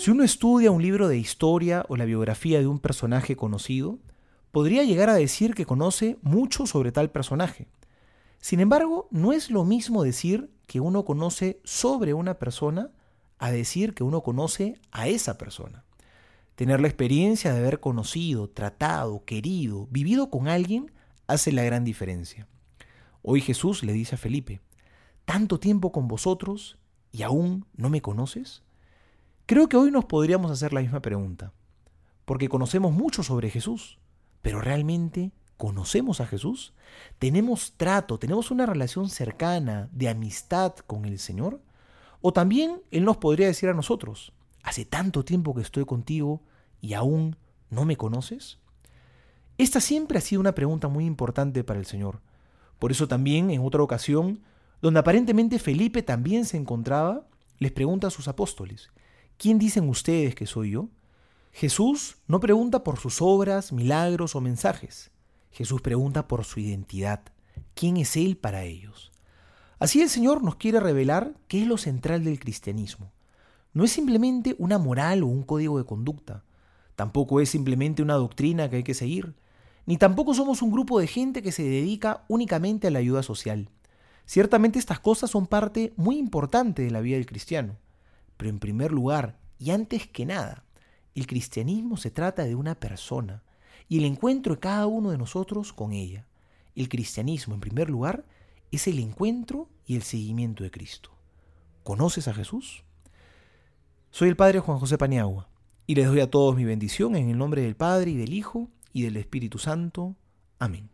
Si uno estudia un libro de historia o la biografía de un personaje conocido, podría llegar a decir que conoce mucho sobre tal personaje. Sin embargo, no es lo mismo decir que uno conoce sobre una persona a decir que uno conoce a esa persona. Tener la experiencia de haber conocido, tratado, querido, vivido con alguien hace la gran diferencia. Hoy Jesús le dice a Felipe, ¿tanto tiempo con vosotros y aún no me conoces? Creo que hoy nos podríamos hacer la misma pregunta, porque conocemos mucho sobre Jesús, pero realmente conocemos a Jesús? ¿Tenemos trato, tenemos una relación cercana de amistad con el Señor? O también Él nos podría decir a nosotros, hace tanto tiempo que estoy contigo y aún no me conoces? Esta siempre ha sido una pregunta muy importante para el Señor. Por eso también en otra ocasión, donde aparentemente Felipe también se encontraba, les pregunta a sus apóstoles, ¿quién dicen ustedes que soy yo? Jesús no pregunta por sus obras, milagros o mensajes. Jesús pregunta por su identidad. ¿Quién es Él para ellos? Así el Señor nos quiere revelar qué es lo central del cristianismo. No es simplemente una moral o un código de conducta. Tampoco es simplemente una doctrina que hay que seguir. Ni tampoco somos un grupo de gente que se dedica únicamente a la ayuda social. Ciertamente estas cosas son parte muy importante de la vida del cristiano. Pero en primer lugar, y antes que nada, el cristianismo se trata de una persona y el encuentro de cada uno de nosotros con ella. El cristianismo, en primer lugar, es el encuentro y el seguimiento de Cristo. ¿Conoces a Jesús? Soy el Padre Juan José Paniagua y les doy a todos mi bendición en el nombre del Padre y del Hijo y del Espíritu Santo. Amén.